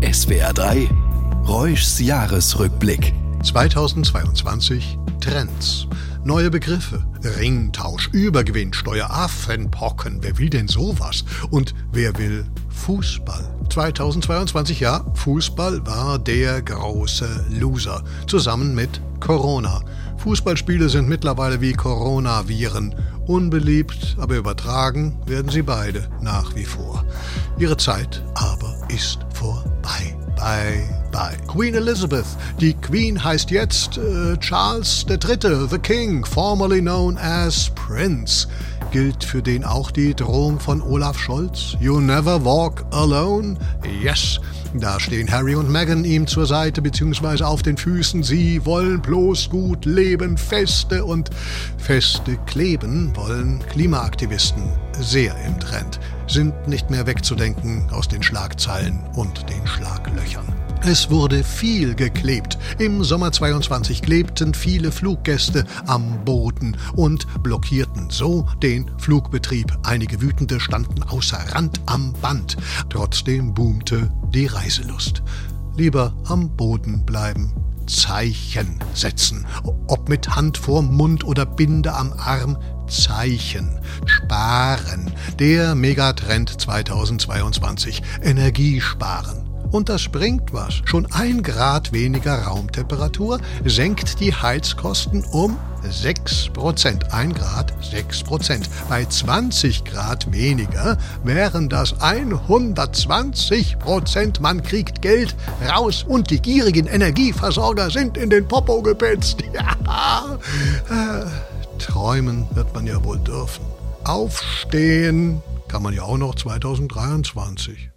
SWR 3 Reuschs Jahresrückblick 2022 Trends. Neue Begriffe. Ringtausch, Übergewinnsteuer, Affenpocken. Wer will denn sowas? Und wer will Fußball? 2022, ja, Fußball war der große Loser. Zusammen mit Corona. Fußballspiele sind mittlerweile wie Coronaviren. Unbeliebt, aber übertragen werden sie beide nach wie vor. Ihre Zeit aber ist. Bye, bye. Queen Elizabeth. Die Queen heißt jetzt äh, Charles III., the King, formerly known as Prince. Gilt für den auch die Drohung von Olaf Scholz? You never walk alone? Yes. Da stehen Harry und Meghan ihm zur Seite bzw. auf den Füßen. Sie wollen bloß gut leben, feste und feste kleben wollen Klimaaktivisten sehr im Trend, sind nicht mehr wegzudenken aus den Schlagzeilen und den Schlaglöchern. Es wurde viel geklebt. Im Sommer 22 klebten viele Fluggäste am Boden und blockierten so den Flugbetrieb. Einige Wütende standen außer Rand am Band. Trotzdem boomte die Reiselust. Lieber am Boden bleiben. Zeichen setzen. Ob mit Hand vorm Mund oder Binde am Arm, Zeichen. Sparen. Der Megatrend 2022. Energiesparen. Und das bringt was. Schon ein Grad weniger Raumtemperatur senkt die Heizkosten um 6%. Ein Grad 6%. Bei 20 Grad weniger wären das 120%. Man kriegt Geld raus und die gierigen Energieversorger sind in den Popo gepetzt. Ja. Träumen wird man ja wohl dürfen. Aufstehen kann man ja auch noch 2023.